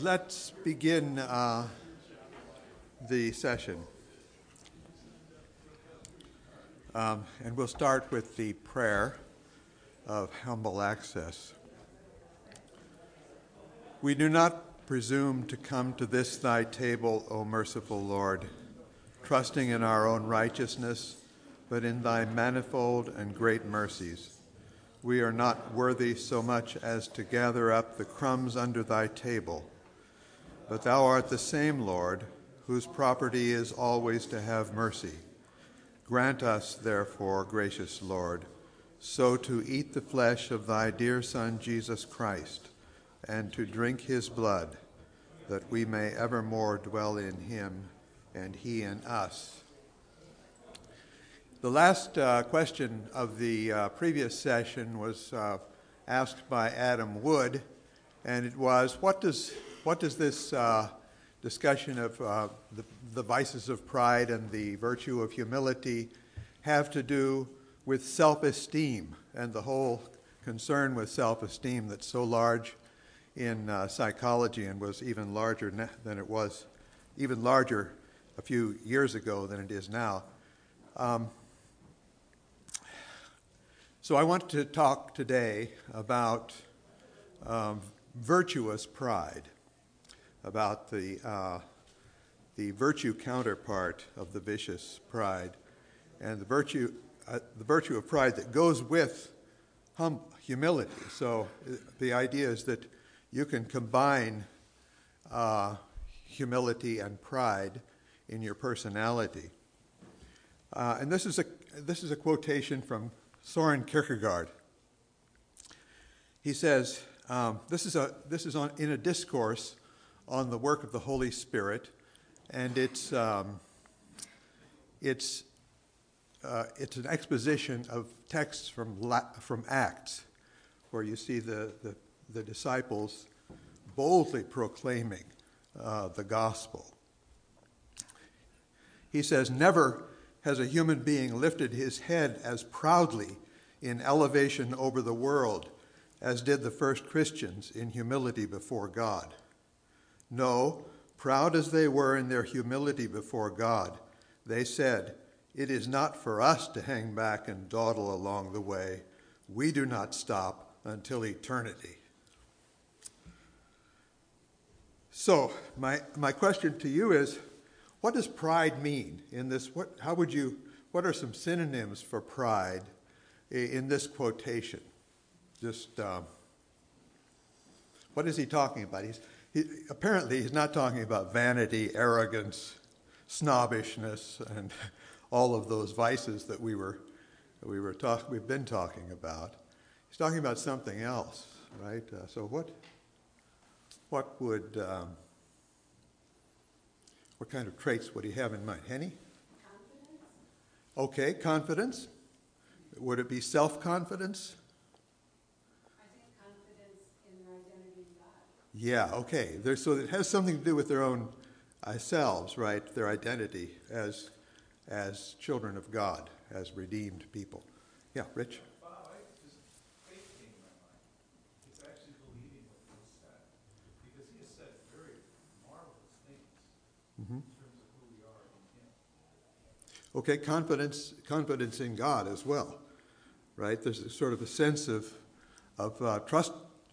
Let's begin uh, the session. Um, and we'll start with the prayer of humble access. We do not presume to come to this thy table, O merciful Lord, trusting in our own righteousness, but in thy manifold and great mercies. We are not worthy so much as to gather up the crumbs under thy table but thou art the same Lord, whose property is always to have mercy. Grant us, therefore, gracious Lord, so to eat the flesh of thy dear Son, Jesus Christ, and to drink his blood, that we may evermore dwell in him and he in us. The last uh, question of the uh, previous session was uh, asked by Adam Wood, and it was What does what does this uh, discussion of uh, the, the, vices of pride and the virtue of humility have to do with self esteem and the whole concern with self esteem that's so large in uh, psychology and was even larger than it was, even larger a few years ago than it is now? Um, so I want to talk today about um, virtuous pride about the, uh, the virtue counterpart of the vicious pride, and the virtue, uh, the virtue of pride that goes with hum- humility. So uh, the idea is that you can combine uh, humility and pride in your personality. Uh, and this is, a, this is a quotation from Soren Kierkegaard. He says, um, this is, a, this is on, in a discourse on the work of the Holy Spirit, and it's, um, it's, uh, it's an exposition of texts from, La- from Acts, where you see the, the, the disciples boldly proclaiming uh, the gospel. He says, Never has a human being lifted his head as proudly in elevation over the world as did the first Christians in humility before God. No, proud as they were in their humility before God, they said, It is not for us to hang back and dawdle along the way. We do not stop until eternity. So, my, my question to you is what does pride mean in this? What, how would you, what are some synonyms for pride in this quotation? Just, um, what is he talking about? He's, he, apparently he's not talking about vanity, arrogance, snobbishness, and all of those vices that we were, that we were talk, we've been talking about. He's talking about something else, right? Uh, so what, what would, um, what kind of traits would he have in mind? Henny? Confidence. Okay, confidence. Would it be self confidence? Yeah, okay. They're, so it has something to do with their own selves, right? Their identity as, as children of God, as redeemed people. Yeah, Rich? Mm-hmm. Okay, confidence, confidence in God as well, right? There's sort of a sense of, of uh, trust,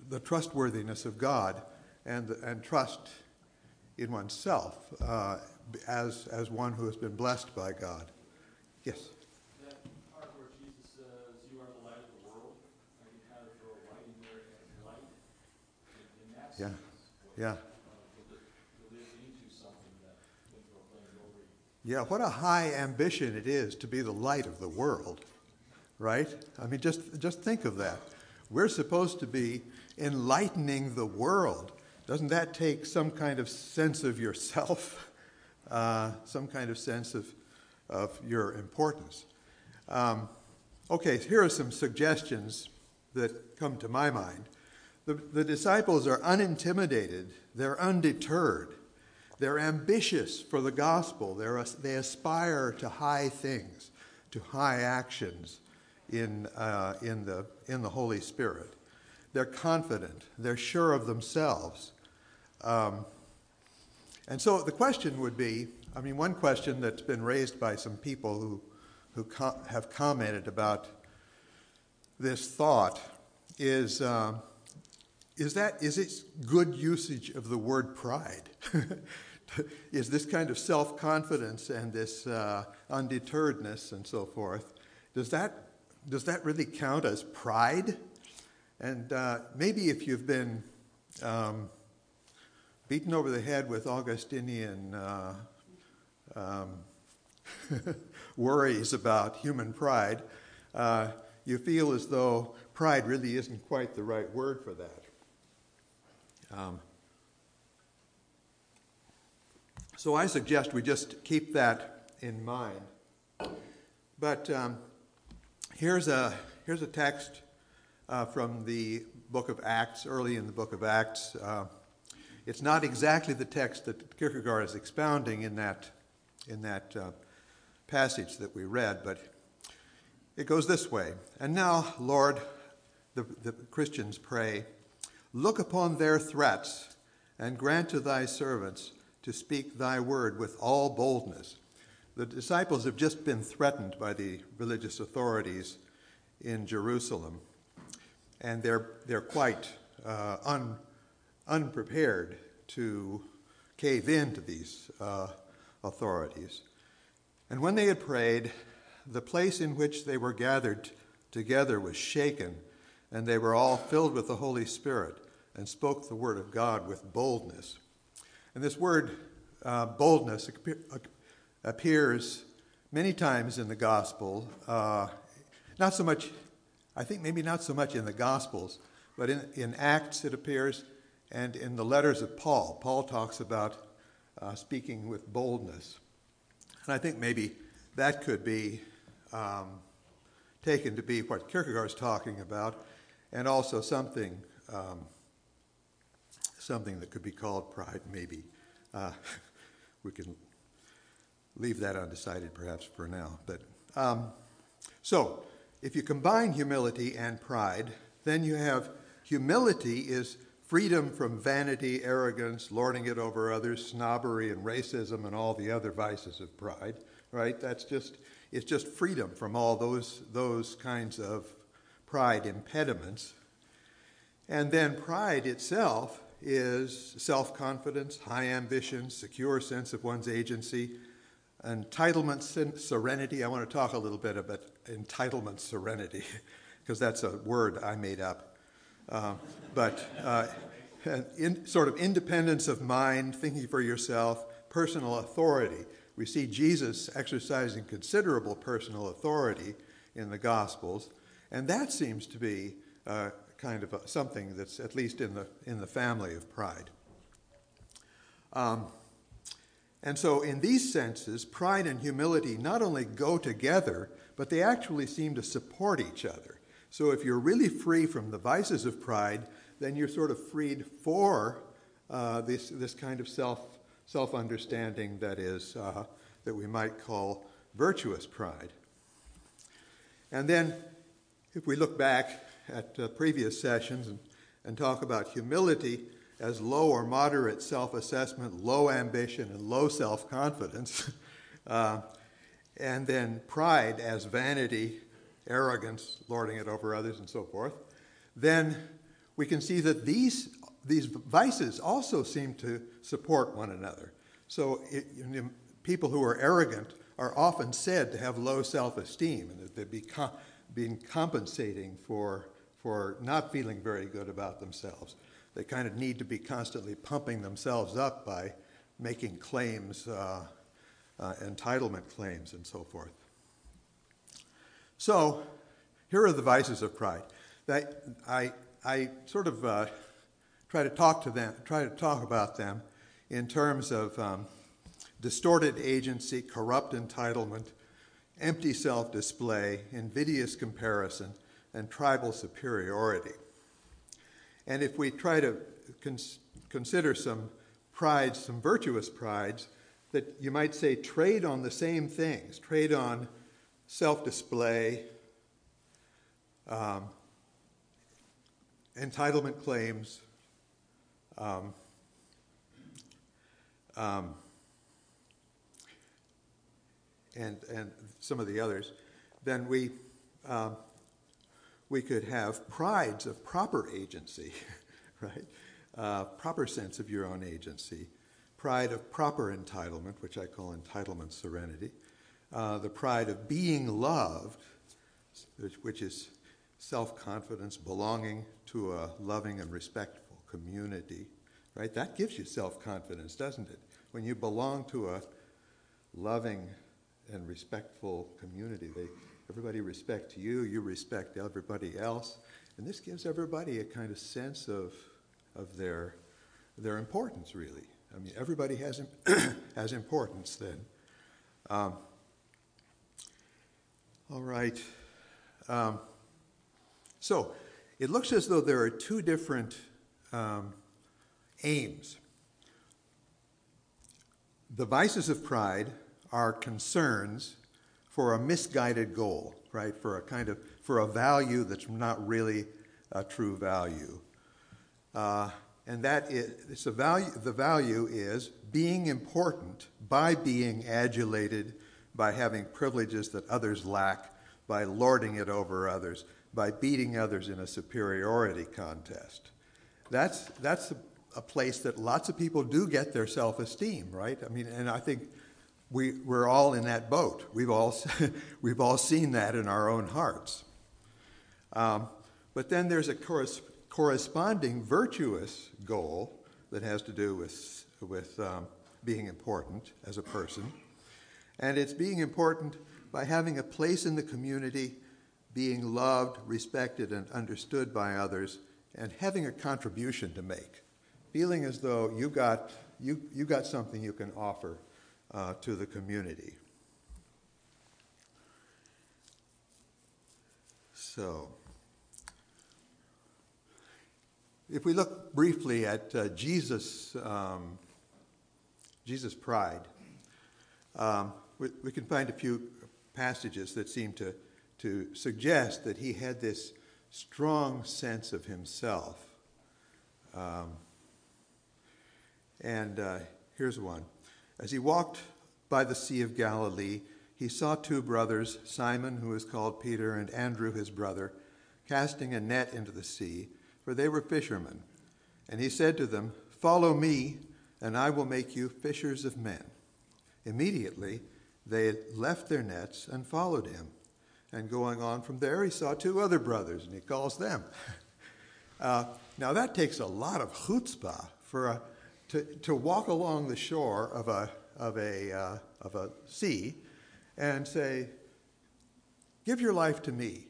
the trustworthiness of God and, and trust in oneself uh, as, as one who has been blessed by God. Yes? That part where Jesus says, You are the light of the world, and you kind of throw light in there and light. In, in that yeah. yeah. Uh, yeah, what a high ambition it is to be the light of the world, right? I mean, just, just think of that. We're supposed to be enlightening the world. Doesn't that take some kind of sense of yourself, uh, some kind of sense of, of your importance? Um, okay, here are some suggestions that come to my mind. The, the disciples are unintimidated, they're undeterred, they're ambitious for the gospel, they're, they aspire to high things, to high actions in, uh, in, the, in the Holy Spirit. They're confident, they're sure of themselves, Um, and so the question would be I mean, one question that's been raised by some people who, who have commented about this thought is um, is that is it good usage of the word pride? is this kind of self confidence and this uh, undeterredness and so forth? Does that does that really count as pride? And uh, maybe if you've been um, beaten over the head with Augustinian uh, um, worries about human pride, uh, you feel as though pride really isn't quite the right word for that. Um, so I suggest we just keep that in mind. But um, here's, a, here's a text uh, from the book of Acts, early in the book of Acts. It's not exactly the text that Kierkegaard is expounding in that in that uh, passage that we read, but it goes this way. And now, Lord, the, the Christians pray, look upon their threats and grant to thy servants to speak thy word with all boldness. The disciples have just been threatened by the religious authorities in Jerusalem, and they're, they're quite uh, un, unprepared to cave in to these uh, authorities. And when they had prayed, the place in which they were gathered together was shaken, and they were all filled with the Holy Spirit and spoke the word of God with boldness. And this word, uh, boldness, appears many times in the gospel. Uh, not so much, I think maybe not so much in the gospels, but in, in Acts it appears, and in the letters of Paul. Paul talks about uh, speaking with boldness. And I think maybe that could be um, taken to be what Kierkegaard is talking about, and also something um, something that could be called pride. Maybe uh, we can leave that undecided, perhaps for now. But um, so, if you combine humility and pride, then you have humility is freedom from vanity, arrogance, lording it over others, snobbery and racism and all the other vices of pride, right? That's just it's just freedom from all those those kinds of pride impediments. And then pride itself is self-confidence, high ambition, secure sense of one's agency, entitlement serenity. I want to talk a little bit about entitlement serenity because that's a word I made up. Uh, but uh, in, sort of independence of mind, thinking for yourself, personal authority. We see Jesus exercising considerable personal authority in the Gospels, and that seems to be uh, kind of a, something that's at least in the, in the family of pride. Um, and so, in these senses, pride and humility not only go together, but they actually seem to support each other. So if you're really free from the vices of pride, then you're sort of freed for uh, this, this kind of self, self-understanding that is, uh, that we might call virtuous pride. And then if we look back at uh, previous sessions and, and talk about humility as low or moderate self-assessment, low ambition, and low self-confidence, uh, and then pride as vanity, arrogance, lording it over others, and so forth, then we can see that these, these vices also seem to support one another. So it, you know, people who are arrogant are often said to have low self esteem and that they've be com- been compensating for, for not feeling very good about themselves. They kind of need to be constantly pumping themselves up by making claims, uh, uh, entitlement claims, and so forth. So, here are the vices of pride. That I, I sort of uh, try to talk to them, try to talk about them in terms of um, distorted agency, corrupt entitlement, empty self display, invidious comparison, and tribal superiority. And if we try to cons- consider some prides, some virtuous prides, that you might say trade on the same things, trade on self display, um, entitlement claims, um, um, and, and some of the others, then we, um, we could have prides of proper agency, right? Uh, proper sense of your own agency, pride of proper entitlement, which I call entitlement serenity, uh, the pride of being loved, which is self confidence, belonging to a loving and respectful community, right? That gives you self confidence, doesn't it? When you belong to a loving and respectful community, they, everybody respects you, you respect everybody else, and this gives everybody a kind of sense of, of their, their importance, really. I mean, everybody has, has importance then. Um, all right. Um, so it looks as though there are two different um, aims. The vices of pride are concerns for a misguided goal, right? For a kind of for a value that's not really a true value. Uh, and that is it's a value, the value is being important by being adulated, by having privileges that others lack, by lording it over others, by beating others in a superiority contest. That's, that's a, a place that lots of people do get their self esteem, right? I mean, and I think we, we're all in that boat. We've all, we've all seen that in our own hearts. Um, but then there's a corresponding virtuous goal that has to do with, with um, being important as a person. And it's being important by having a place in the community, being loved, respected, and understood by others, and having a contribution to make. Feeling as though you got, you, you got something you can offer uh, to the community. So, if we look briefly at uh, Jesus, um, Jesus' pride, um, we, we, can find a few passages that seem to, to suggest that he had this strong sense of himself. Um, and uh, here's one. As he walked by the Sea of Galilee, he saw two brothers, Simon, who is called Peter, and Andrew, his brother, casting a net into the sea, for they were fishermen. And he said to them, Follow me, and I will make you fishers of men. Immediately they left their nets and followed him. And going on from there, he saw two other brothers, and he calls them. Uh, now, that takes a lot of chutzpah for a to, to walk along the shore of a, of, a, uh, of a sea and say, Give your life to me.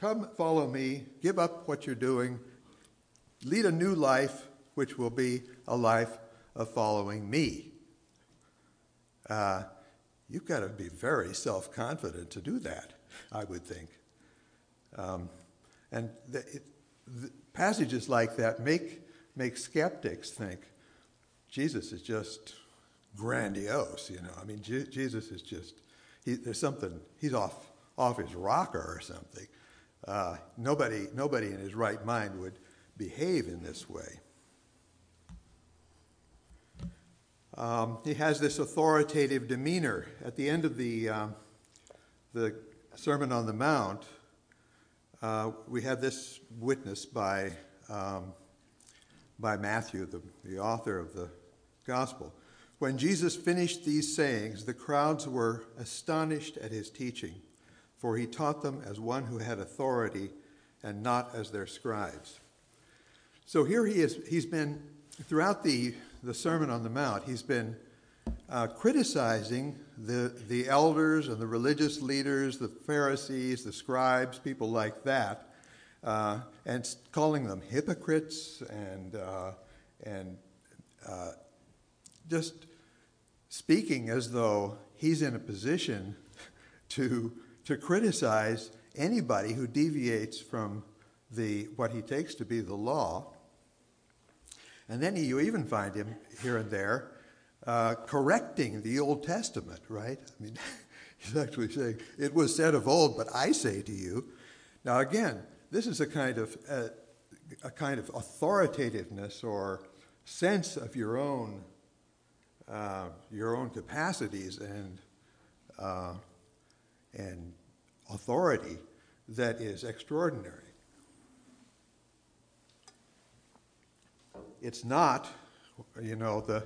Come follow me. Give up what you're doing. Lead a new life, which will be a life of following me. Uh, you've got to be very self confident to do that, I would think. Um, and the, it, the passages like that make, make skeptics think, Jesus is just grandiose, you know. I mean, Je- Jesus is just, he, there's something, he's off, off his rocker or something. Uh, nobody, nobody in his right mind would behave in this way. Um, he has this authoritative demeanor. At the end of the, um, the Sermon on the Mount, uh, we have this witness by, um, by Matthew, the, the author of the gospel. When Jesus finished these sayings, the crowds were astonished at his teaching, for he taught them as one who had authority and not as their scribes. So here he is, he's been, throughout the, the Sermon on the Mount, he's been uh, criticizing the, the elders and the religious leaders, the Pharisees, the scribes, people like that, uh, and calling them hypocrites and, uh, and uh, just speaking as though he's in a position to, to criticize anybody who deviates from the, what he takes to be the law. And then you even find him here and there uh, correcting the Old Testament, right? I mean, he's actually saying, It was said of old, but I say to you. Now, again, this is a kind of, uh, a kind of authoritativeness or sense of your own uh, your own capacities and, uh, and authority that is extraordinary. It's not, you know, the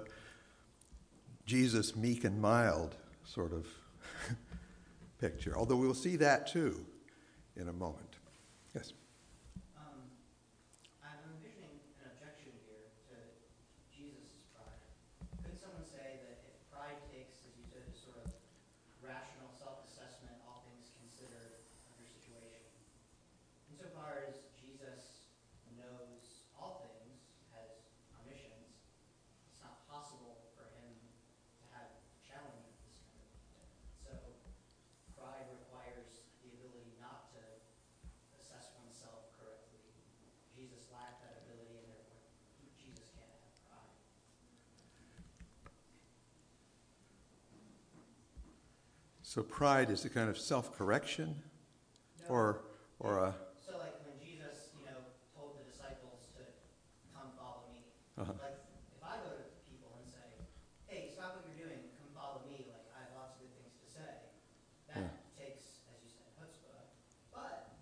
Jesus meek and mild sort of picture, although we'll see that too in a moment. Yes? Um, I'm envisioning an objection here to Jesus' pride. Couldn't someone say that if pride takes, as you said, a sort of rational self-assessment, all things considered of your situation, insofar as Jesus knows all things, has omniscience, it's not possible for him to have challenge of this kind of thing. So pride requires the ability not to assess oneself correctly. Jesus lacked that ability, and therefore Jesus can't have pride. So pride is a kind of self-correction, No. or or a So like when Jesus, you know, told the disciples to come follow me, uh, like if I go to people and say, hey, stop what you're doing, come follow me, like I have lots of good things to say, that Yeah. takes, as you said, chutzpah. But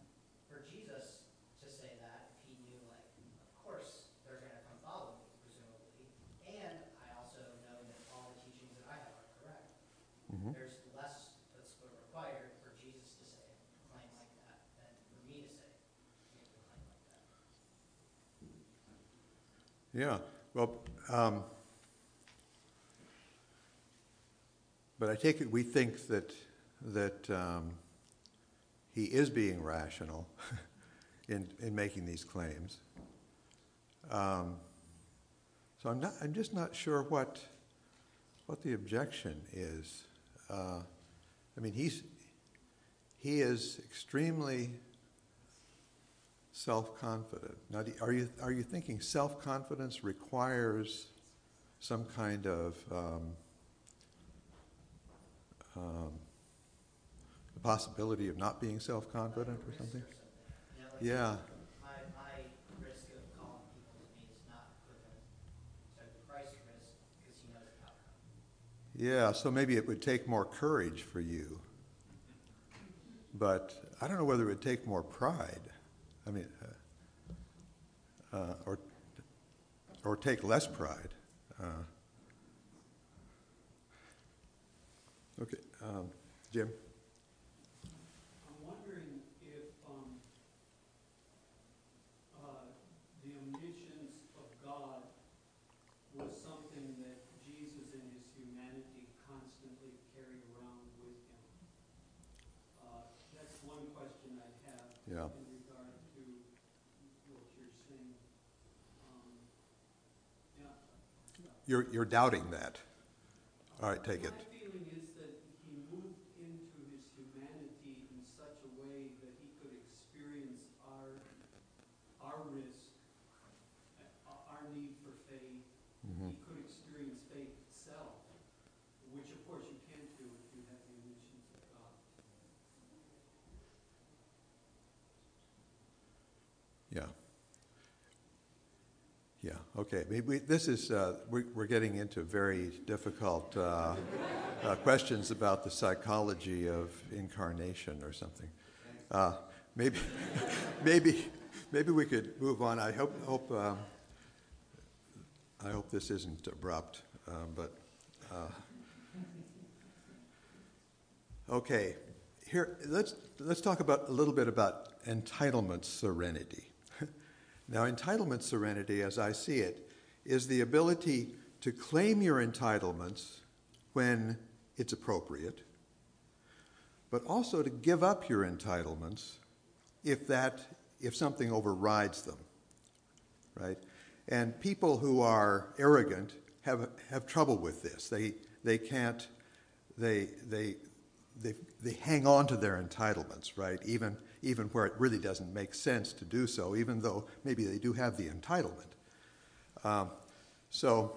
for Jesus to say that, if he knew like, of course they're gonna come follow me, presumably, and I also know that all the teachings that I have are correct. mhm. There's less chutzpah required for Jesus to say a claim like that than for me to say, make a claim like that. Yeah, well, um, but I take it we think that that um, he is being rational in in making these claims. Um, so I'm not. I'm just not sure what what the objection is. Uh, I mean, he's he is extremely self-confident. Now, are you are you thinking self-confidence requires some kind of um, um, the possibility of not being self-confident or something? Like, Yeah. My, my risk of calling people to me is not equivalent to Christ's risk because he knows the outcome. Yeah. So maybe it would take more courage for you, but I don't know whether it would take more pride. I mean, uh, uh, or or take less pride. Uh, okay, um, Jim. I'm wondering if, um, uh, the omniscience of God was something that Jesus in his humanity constantly carried around with him. Uh, that's one question I have Yeah. in regard to what you're saying. Um, yeah. You're, you're doubting that. All right, take it. My feeling is that he moved into his humanity in such a way that he could experience our, our risk, uh, our need for faith. Mhm. He could experience faith itself, which of course you can't do if you have the omniscience of God. Yeah. Yeah, okay. We- this is, uh, we- we're getting into very difficult uh, uh, questions about the psychology of incarnation or something. Uh, Maybe, maybe, maybe we could move on. I hope, hope, um, I hope this isn't abrupt, um, but, uh, okay. Here, let's, let's talk about, a little bit about entitlement serenity. Now, entitlement serenity, as I see it, is the ability to claim your entitlements when it's appropriate, but also to give up your entitlements if that if something overrides them. Right? And people who are arrogant have have trouble with this. They they can't they they they, they hang on to their entitlements, right? Even, even where it really doesn't make sense to do so, even though maybe they do have the entitlement. Um, so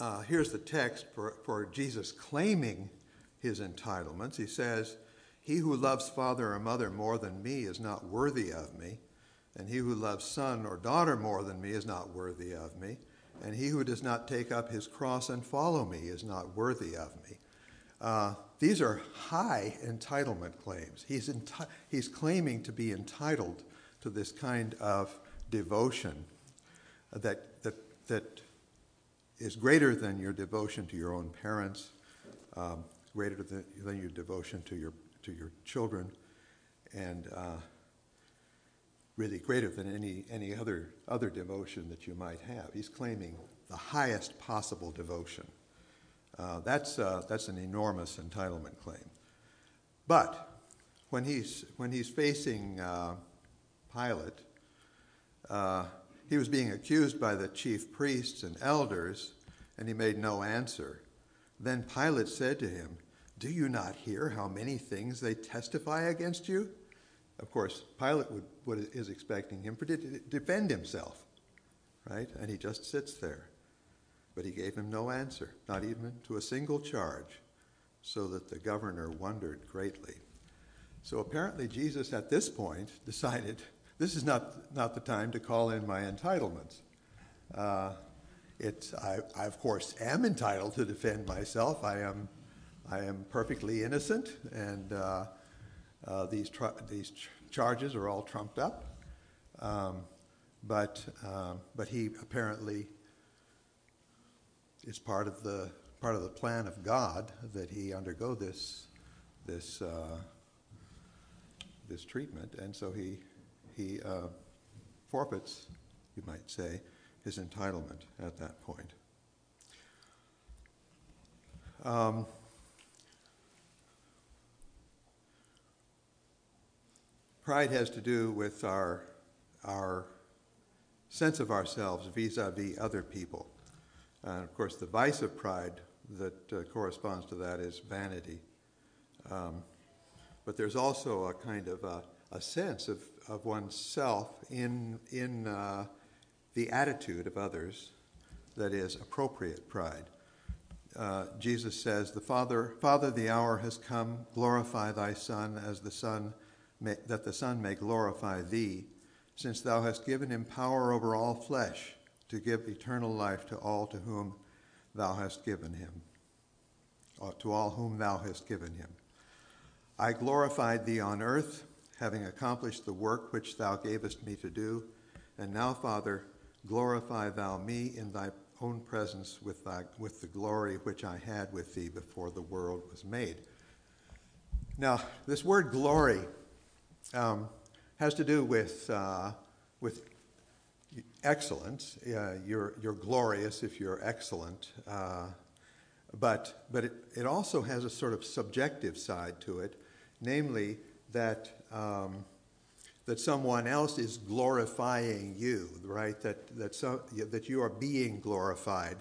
uh, here's the text for, for Jesus claiming his entitlements. He says, He who loves father or mother more than me is not worthy of me, and he who loves son or daughter more than me is not worthy of me, and he who does not take up his cross and follow me is not worthy of me. Uh, these are high entitlement claims. He's, enti- he's claiming to be entitled to this kind of devotion that, that, that is greater than your devotion to your own parents, um, greater than, than your devotion to your, to your children, and uh, really greater than any, any other, other devotion that you might have. He's claiming the highest possible devotion. Uh, that's, uh, that's an enormous entitlement claim. But when he's, when he's facing uh, Pilate, uh, he was being accused by the chief priests and elders, and he made no answer. Then Pilate said to him, Do you not hear how many things they testify against you? Of course, Pilate would, would, is expecting him to defend himself, right? And he just sits there. But he gave him no answer, not even to a single charge, so that the governor wondered greatly. So apparently, Jesus at this point decided this is not, not the time to call in my entitlements. Uh, I, I, of course, am entitled to defend myself. I am, I am perfectly innocent, and uh, uh, these, tr- these ch- charges are all trumped up. Um, but, um, but he apparently is part of the, part of the plan of God that he undergo this, this, uh, this treatment. And so he, he uh, forfeits, you might say, his entitlement at that point. Um, Pride has to do with our, our sense of ourselves vis a vis other people. And of course, the vice of pride that uh, corresponds to that is vanity. Um, but there's also a kind of a, a sense of, of oneself in, in uh, the attitude of others that is appropriate pride. Uh, Jesus says, the Father, Father, the hour has come, glorify thy Son as the Son may, that the Son may glorify thee, since thou hast given him power over all flesh to give eternal life to all to whom thou hast given him, or to all whom thou hast given him. I glorified thee on earth, having accomplished the work which thou gavest me to do. And now, Father, glorify thou me in thy own presence with, thy, with the glory which I had with thee before the world was made. Now, this word glory um, has to do with, uh, with excellence. Uh, you're, you're glorious if you're excellent. Uh, but but it, it also has a sort of subjective side to it, namely that, um, that someone else is glorifying you, right? That, that, so, that you are being glorified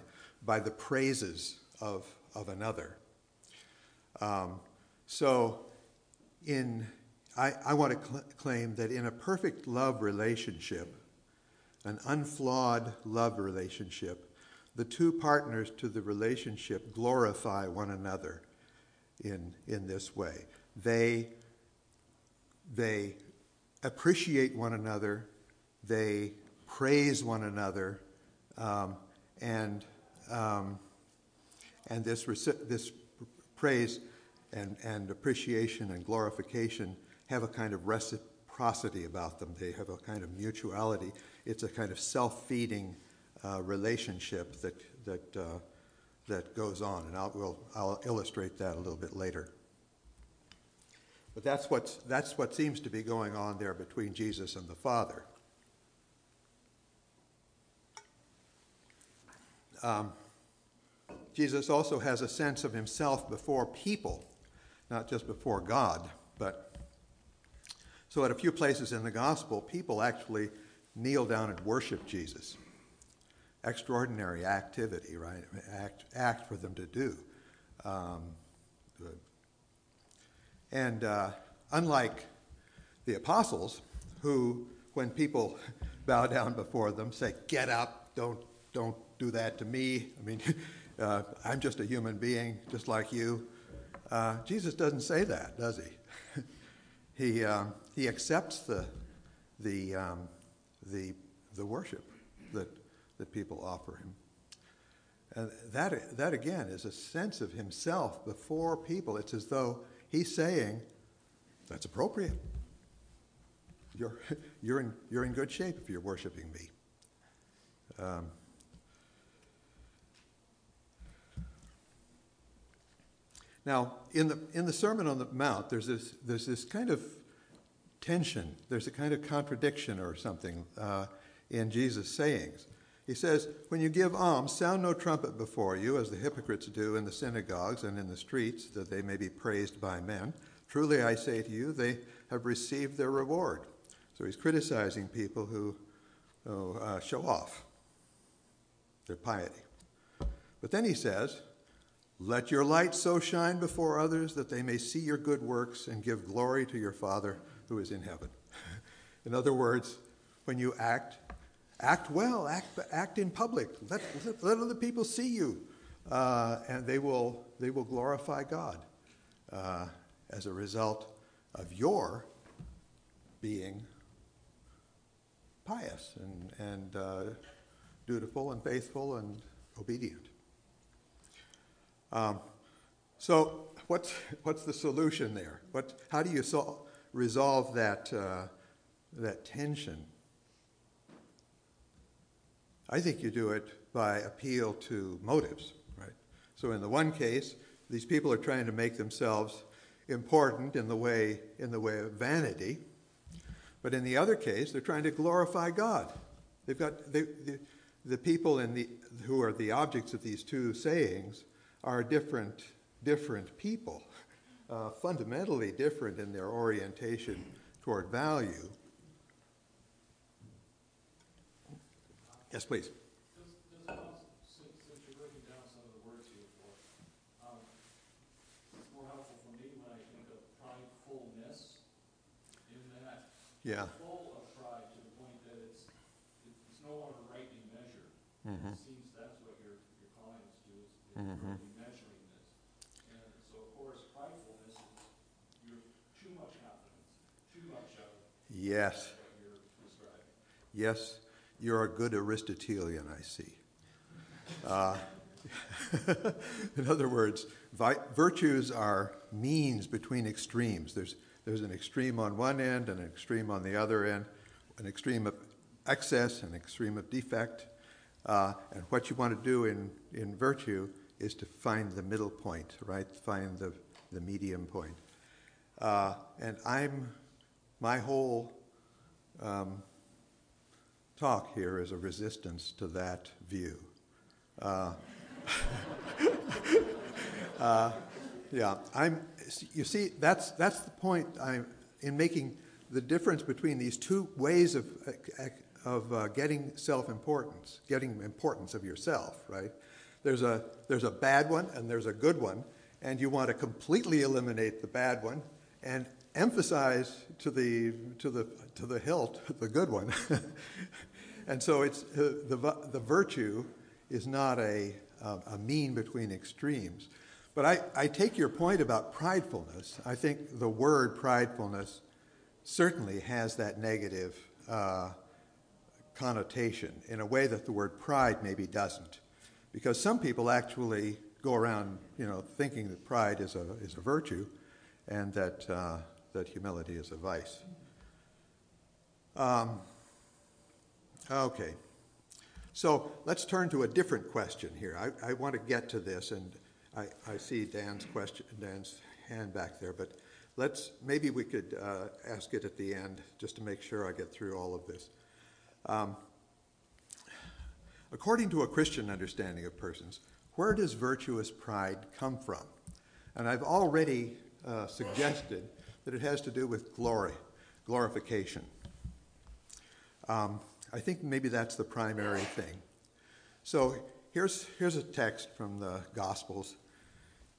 by the praises of, of another. Um, so in I, I want to cl- claim that in a perfect love relationship, an unflawed love relationship, the two partners to the relationship glorify one another in, in this way. They, they appreciate one another, they praise one another, um, and, um, and this, this praise and, and appreciation and glorification have a kind of reciprocity about them. They have a kind of mutuality. It's a kind of self-feeding uh, relationship that that uh, that goes on, and I'll we'll, I'll illustrate that a little bit later. But that's what's that's what seems to be going on there between Jesus and the Father. Um, Jesus also has a sense of himself before people, not just before God, but so, at a few places in the gospel, people actually kneel down and worship Jesus. Extraordinary activity, right? Act, act for them to do. Um, and uh, unlike the apostles, who, when people bow down before them, say, Get up, don't, don't do that to me. I mean, uh, I'm just a human being, just like you. Uh, Jesus doesn't say that, does he? he, um, he accepts the, the, um, the, the worship that, that people offer him. And that, that again is a sense of himself before people. It's as though he's saying, that's appropriate. You're, you're, in, you're in good shape if you're worshiping me. Um, now, in the, in the Sermon on the Mount, there's this, there's this kind of tension, there's a kind of contradiction or something uh, in Jesus' sayings. He says, When you give alms, sound no trumpet before you, as the hypocrites do in the synagogues and in the streets, that they may be praised by men. Truly I say to you, they have received their reward. So he's criticizing people who, who uh, show off their piety. But then he says, Let your light so shine before others that they may see your good works and give glory to your Father who is in heaven. in other words, when you act, act well, act, act in public. Let, let, let other people see you, uh, and they will, they will glorify God uh, as a result of your being pious and, and uh, dutiful and faithful and obedient. Um, so, what's, what's the solution there? What, how do you solve? Resolve that, uh, that tension? I think you do it by appeal to motives, right? So in the one case, these people are trying to make themselves important in the way, in the way of vanity. But in the other case, they're trying to glorify God. They've got they, the, the people in the, who are the objects of these two sayings are different, different people uh, fundamentally different in their orientation toward value. Yes, please. Does, does it also, since, since you're breaking down some of the words here for, it's more helpful for me when I think of pridefulness, in that Yeah. full of pride to the point that it's, it's no longer right in measure. Mhm. It seems that's what you're calling us to, is is Mhm. really measuring this. And so of course, pridefulness is, you're too much confidence, too much of Yes. Yes, you're a good Aristotelian, I see. Uh, in other words, vi- virtues are means between extremes. There's, there's an extreme on one end and an extreme on the other end, an extreme of excess, an extreme of defect. Uh, and what you want to do in, in virtue is to find the middle point, right? Find the, the medium point. Uh, and I'm, my whole um, talk here is a resistance to that view. Uh, uh, yeah, I'm. You see, that's that's the point. I'm in making the difference between these two ways of of uh, getting self-importance, getting importance of yourself. Right? There's a there's a bad one and there's a good one, and you want to completely eliminate the bad one and emphasize to the to the to the hilt the good one. and so it's uh, the the virtue is not a a mean between extremes. But I, I take your point about pridefulness. I think the word pridefulness certainly has that negative uh, connotation in a way that the word pride maybe doesn't. Because some people actually go around, you know, thinking that pride is a, is a virtue and that, uh, that humility is a vice. Um, okay. So let's turn to a different question here. I, I want to get to this, and I, I, see Dan's question, Dan's hand back there, but let's maybe we could uh, ask it at the end just to make sure I get through all of this. Um, according to a Christian understanding of persons, where does virtuous pride come from? And I've already uh, suggested that it has to do with glory, glorification. Um, I think maybe that's the primary thing. So here's, here's a text from the Gospels.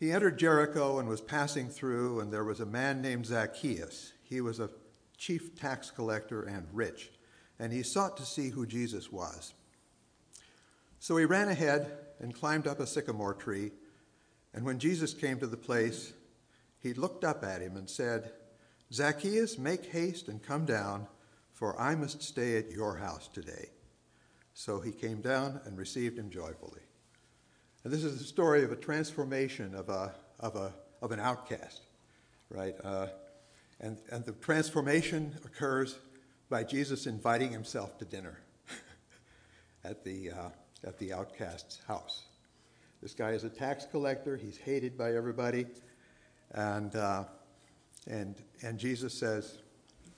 He entered Jericho and was passing through, and there was a man named Zacchaeus. He was a chief tax collector and rich, and he sought to see who Jesus was. So he ran ahead and climbed up a sycamore tree, and when Jesus came to the place, he looked up at him and said, Zacchaeus, make haste and come down for I must stay at your house today. So he came down and received him joyfully. And this is the story of a transformation of, a, of, a, of an outcast, right? Uh, and, and the transformation occurs by Jesus inviting himself to dinner at, the, uh, at the outcast's house. This guy is a tax collector, he's hated by everybody. And, uh, and, and Jesus says,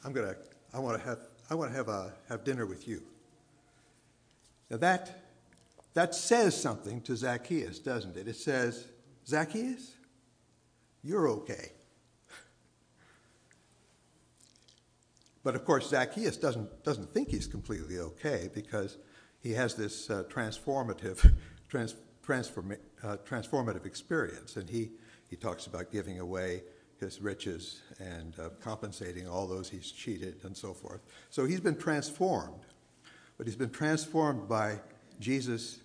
I'm gonna, I want to have, I want to have, a, have dinner with you. Now that, that says something to Zacchaeus, doesn't it? It says, Zacchaeus, you're okay. But of course, Zacchaeus doesn't, doesn't think he's completely okay because he has this uh, transformative, trans, uh, transformative experience. And he, he talks about giving away his riches and uh, compensating all those he's cheated and so forth. So he's been transformed, but he's been transformed by Jesus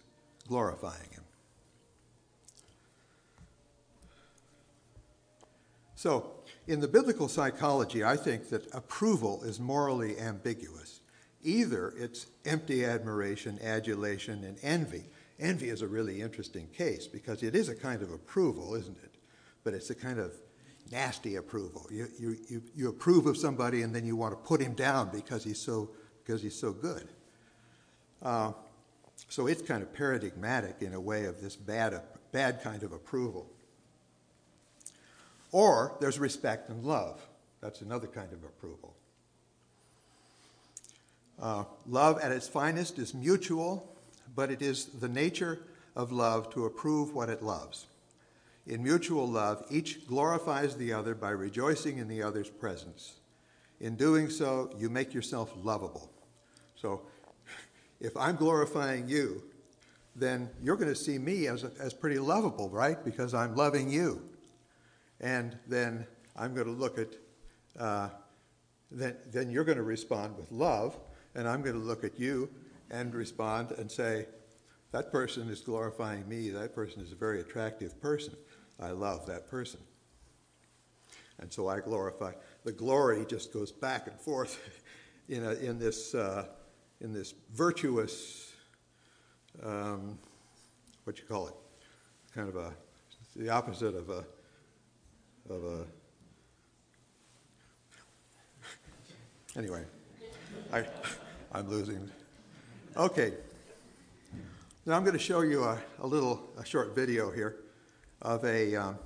glorifying him. So, in the biblical psychology, I think that approval is morally ambiguous. Either it's empty admiration, adulation, and envy. Envy is a really interesting case because it is a kind of approval, isn't it? But it's a kind of nasty approval. You, you, you, you approve of somebody and then you want to put him down because he's so, because he's so good. Uh, so it's kind of paradigmatic in a way of this bad, bad kind of approval. Or there's respect and love. That's another kind of approval. Uh, love at its finest is mutual, but it is the nature of love to approve what it loves. In mutual love, each glorifies the other by rejoicing in the other's presence. In doing so, you make yourself lovable. So, if I'm glorifying you, then you're going to see me as, as pretty lovable, right? Because I'm loving you. And then I'm going to look at, uh, then, then you're going to respond with love, and I'm going to look at you and respond and say, that person is glorifying me. That person is a very attractive person. I love that person. And so I glorify. The glory just goes back and forth in, a, in, this, uh, in this virtuous, um, what you call it, kind of a, the opposite of a, of a, anyway, I, I'm losing. Okay. Now I'm going to show you a, a little, a short video here of a, um,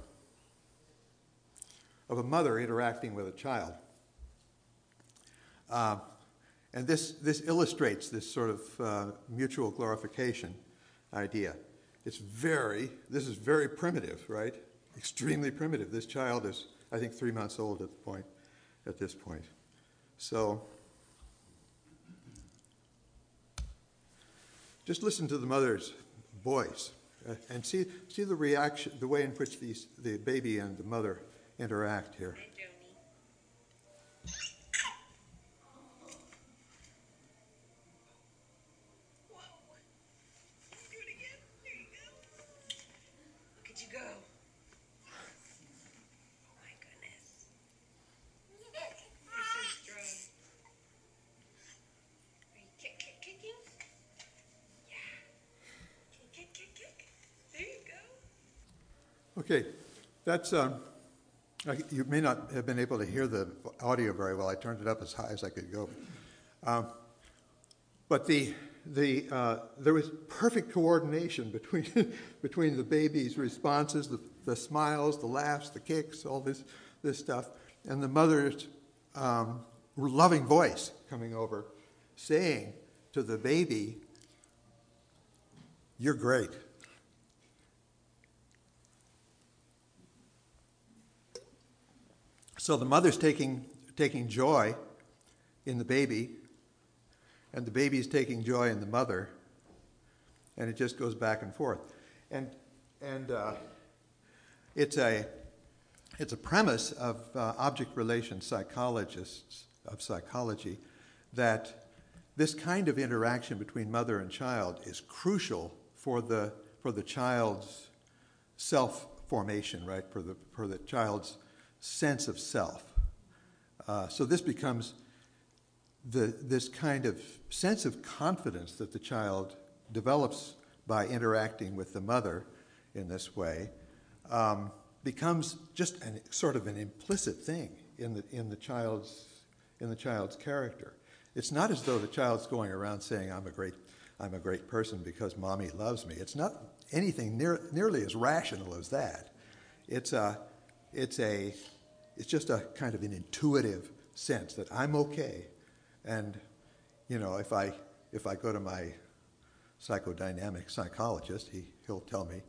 of a mother interacting with a child. Uh, and this, this illustrates this sort of uh, mutual glorification idea. It's very, this is very primitive, right? Extremely primitive. This child is, I think, three months old at the point, at this point. So, just listen to the mother's voice. Uh, and see, see the reaction, the way in which these, the baby and the mother interact here. Okay, that's, um, you may not have been able to hear the audio very well. I turned it up as high as I could go. Um, but the, the, uh, there was perfect coordination between, between the baby's responses, the, the smiles, the laughs, the kicks, all this, this stuff, and the mother's um, loving voice coming over, saying to the baby, You're great. So the mother's taking, taking joy in the baby, and the baby's taking joy in the mother, and it just goes back and forth. And, and uh, it's, a, it's a premise of uh, object relation psychologists of psychology that this kind of interaction between mother and child is crucial for the, for the child's self formation, right? For the, for the child's sense of self. Uh, so this becomes the, this kind of sense of confidence that the child develops by interacting with the mother in this way um, becomes just an, sort of an implicit thing in the, in, the child's, in the child's character. It's not as though the child's going around saying, I'm a great, I'm a great person because mommy loves me. It's not anything near, nearly as rational as that. It's, a, it's, a, it's just a kind of an intuitive sense that I'm okay. And, you know, if I, if I go to my psychodynamic psychologist, he, he'll tell me,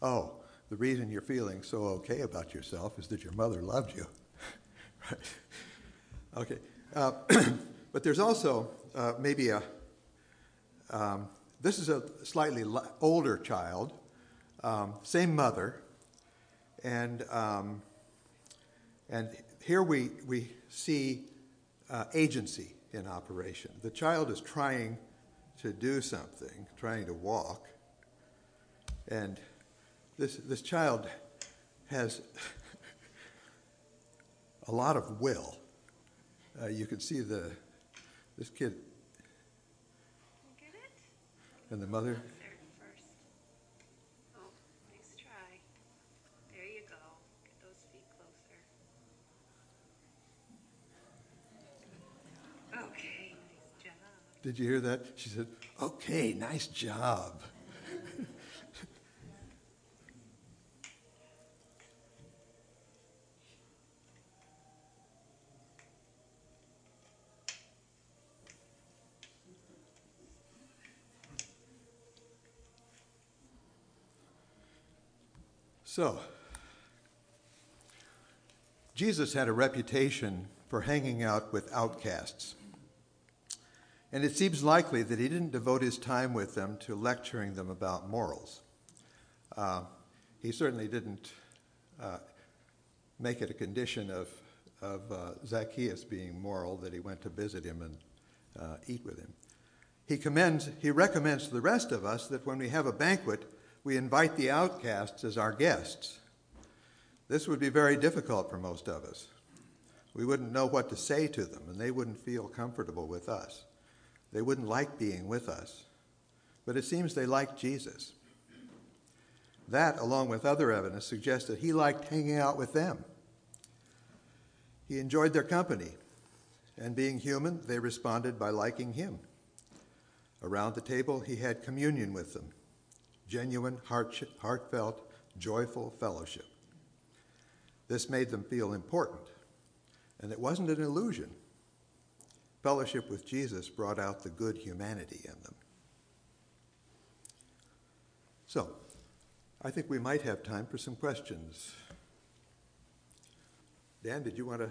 oh, the reason you're feeling so okay about yourself is that your mother loved you. right? Okay. Uh, but there's also uh, maybe a, um, this is a slightly older child, um, same mother, and, um, and here we, we see uh, agency in operation. The child is trying to do something, trying to walk, and this, this child has a lot of will. Uh, you can see the this kid and the mother. Oh, nice try. There you go. Get those feet closer. Okay, nice job. Did you hear that? She said, "Okay, nice job." So, Jesus had a reputation for hanging out with outcasts. And it seems likely that he didn't devote his time with them to lecturing them about morals. Uh, he certainly didn't uh, make it a condition of, of uh, Zacchaeus being moral that he went to visit him and uh, eat with him. He commends, he recommends to the rest of us that when we have a banquet, we invite the outcasts as our guests. This would be very difficult for most of us. We wouldn't know what to say to them, and they wouldn't feel comfortable with us. They wouldn't like being with us. But it seems they liked Jesus. That, along with other evidence, suggests that he liked hanging out with them. He enjoyed their company, and being human, they responded by liking him. Around the table, he had communion with them genuine, heartfelt, joyful fellowship. This made them feel important, and it wasn't an illusion. Fellowship with Jesus brought out the good humanity in them. So, I think we might have time for some questions. Dan, did you want to?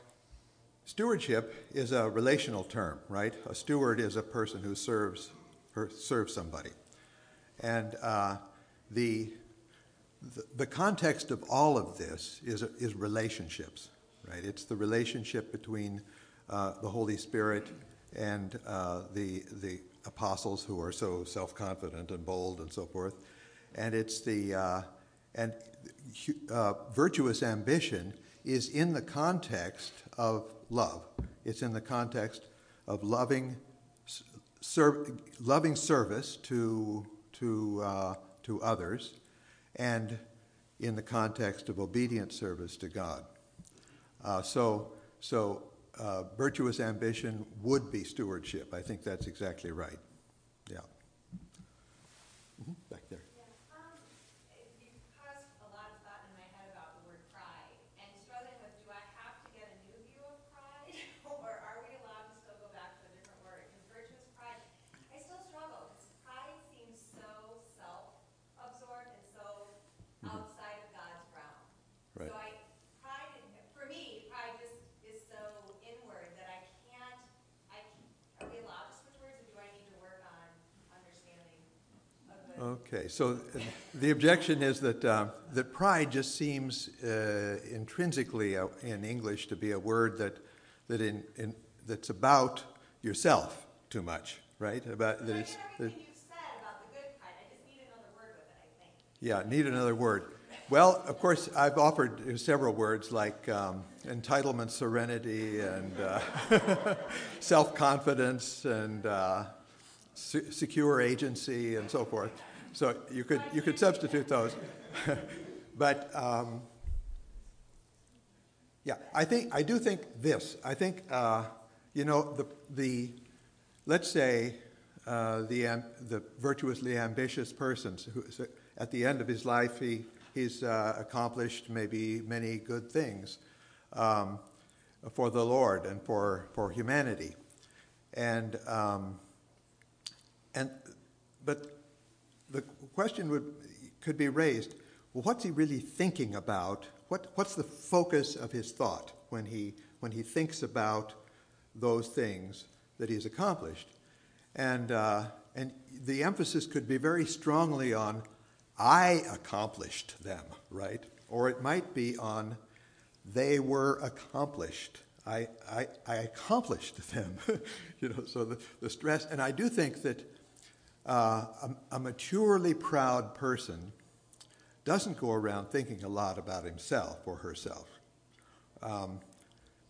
stewardship is a relational term, right? A steward is a person who serves serves somebody, and uh, the, the, the context of all of this is is relationships, right? It's the relationship between uh, the Holy Spirit and uh, the the apostles who are so self confident and bold and so forth, and it's the uh, and uh, virtuous ambition is in the context of love. It's in the context of loving, ser- loving service to, to, uh, to others, and in the context of obedient service to God. Uh, so, so uh, virtuous ambition would be stewardship. I think that's exactly right. Yeah. Mm-hmm. Back there. Okay, so the objection is that, uh, that pride just seems uh, intrinsically uh, in English to be a word that, that in, in, that's about yourself too much, right? About that it's, that, everything you've said about the good kind, I just need another word with it, I think. yeah, need another word. Well, of course, I've offered several words like um, entitlement, serenity, and uh, self confidence, and uh, se- secure agency, and so forth. So you could, you could substitute those. but um, yeah, I think I do think this. I think uh, you know the the let's say uh, the am- the virtuously ambitious person who so at the end of his life he he's uh, accomplished maybe many good things um, for the Lord and for for humanity, and um, and but the question would could be raised well, what's he really thinking about? What, what's the focus of his thought when he, when he thinks about those things that he's accomplished? And, uh, and the emphasis could be very strongly on, I accomplished them, right? Or it might be on, they were accomplished. I, I, I accomplished them. you know, so the, the stress, and I do think that uh, a, a maturely proud person doesn't go around thinking a lot about himself or herself. Um,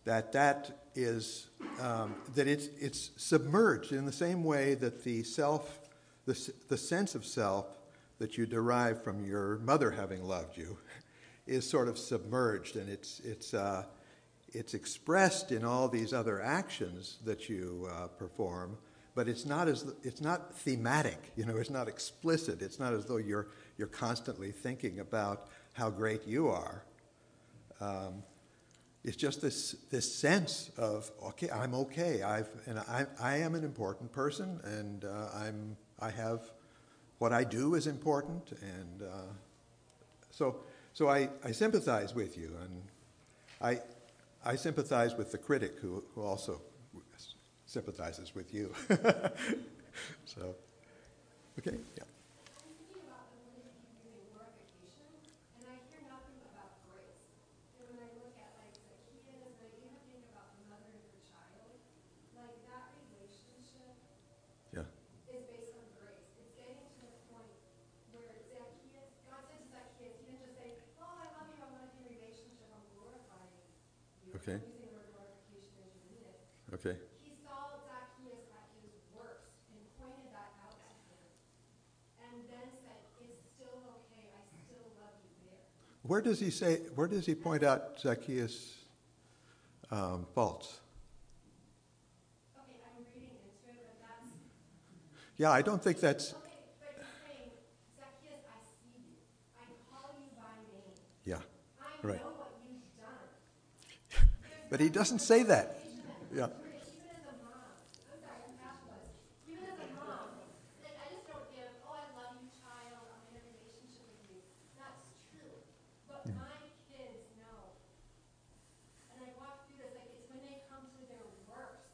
that that is um, that it's it's submerged in the same way that the self, the the sense of self that you derive from your mother having loved you, is sort of submerged and it's it's. Uh, it's expressed in all these other actions that you uh, perform, but it's not as it's not thematic. You know, it's not explicit. It's not as though you're you're constantly thinking about how great you are. Um, it's just this this sense of okay, I'm okay. I've and I I am an important person, and uh, I'm I have what I do is important, and uh, so so I, I sympathize with you, and I I sympathize with the critic who, who also sympathizes with you. so, okay, yeah. I'm thinking about the word you keep using, glorification, and I hear nothing about grace. And when I look at like Zacchaeus, and I even think about the mother and her child, like that relationship Yeah. is based on grace. It's getting to the point where Zacchaeus, God said to Zacchaeus, he didn't just say, oh, I love you, I want to be in a relationship, I'm glorifying you. Okay. I'm using the word glorification as you mean it. Okay. He saw Zacchaeus at his worst and pointed that out to him. And then said, it's still okay, I still love you there. Where does he say? Where does he point out Zacchaeus' um, faults? Okay, I'm reading into it, but that's, Yeah, I don't think that's. okay, but he's saying, Zacchaeus, I see you. I call you by name. Yeah, I Right. know what you've done. but he doesn't say that. Yeah. Even as a mom, I'm sorry, I'm passionate. Even as a mom, like, I just don't give, oh, I love you, child, I'm in a relationship with you. That's true. But my kids know. And I walk through this, like, it's when they come to their worst.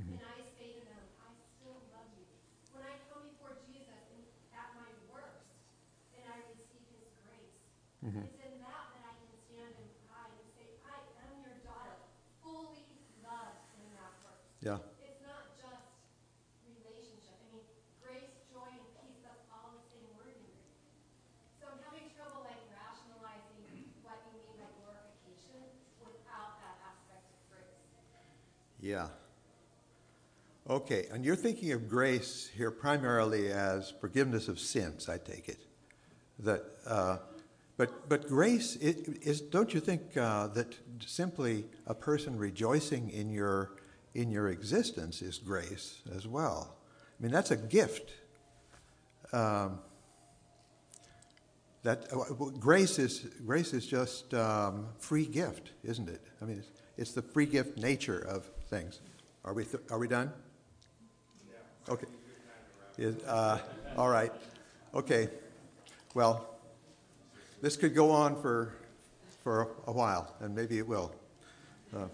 And I say to them, I still love you. When I come before Jesus and at my worst, and I receive his grace. It's in that that I can stand in pride and say, I am your daughter, fully loved in that verse. Yeah. It's not just relationship. I mean, grace, joy, and peace, that's all the same word in Greek. So I'm having trouble like rationalizing what you mean by glorification without that aspect of grace. Yeah. Okay, and you're thinking of grace here primarily as forgiveness of sins. I take it that, uh, but but grace i- is. Don't you think uh, that simply a person rejoicing in your in your existence is grace as well? I mean, that's a gift. Um, that uh, well, grace is grace is just um, free gift, isn't it? I mean, it's, it's the free gift nature of things. Are we th- are we done? Okay. Is, uh, all right. Okay. Well, this could go on for for a while, and maybe it will. Uh,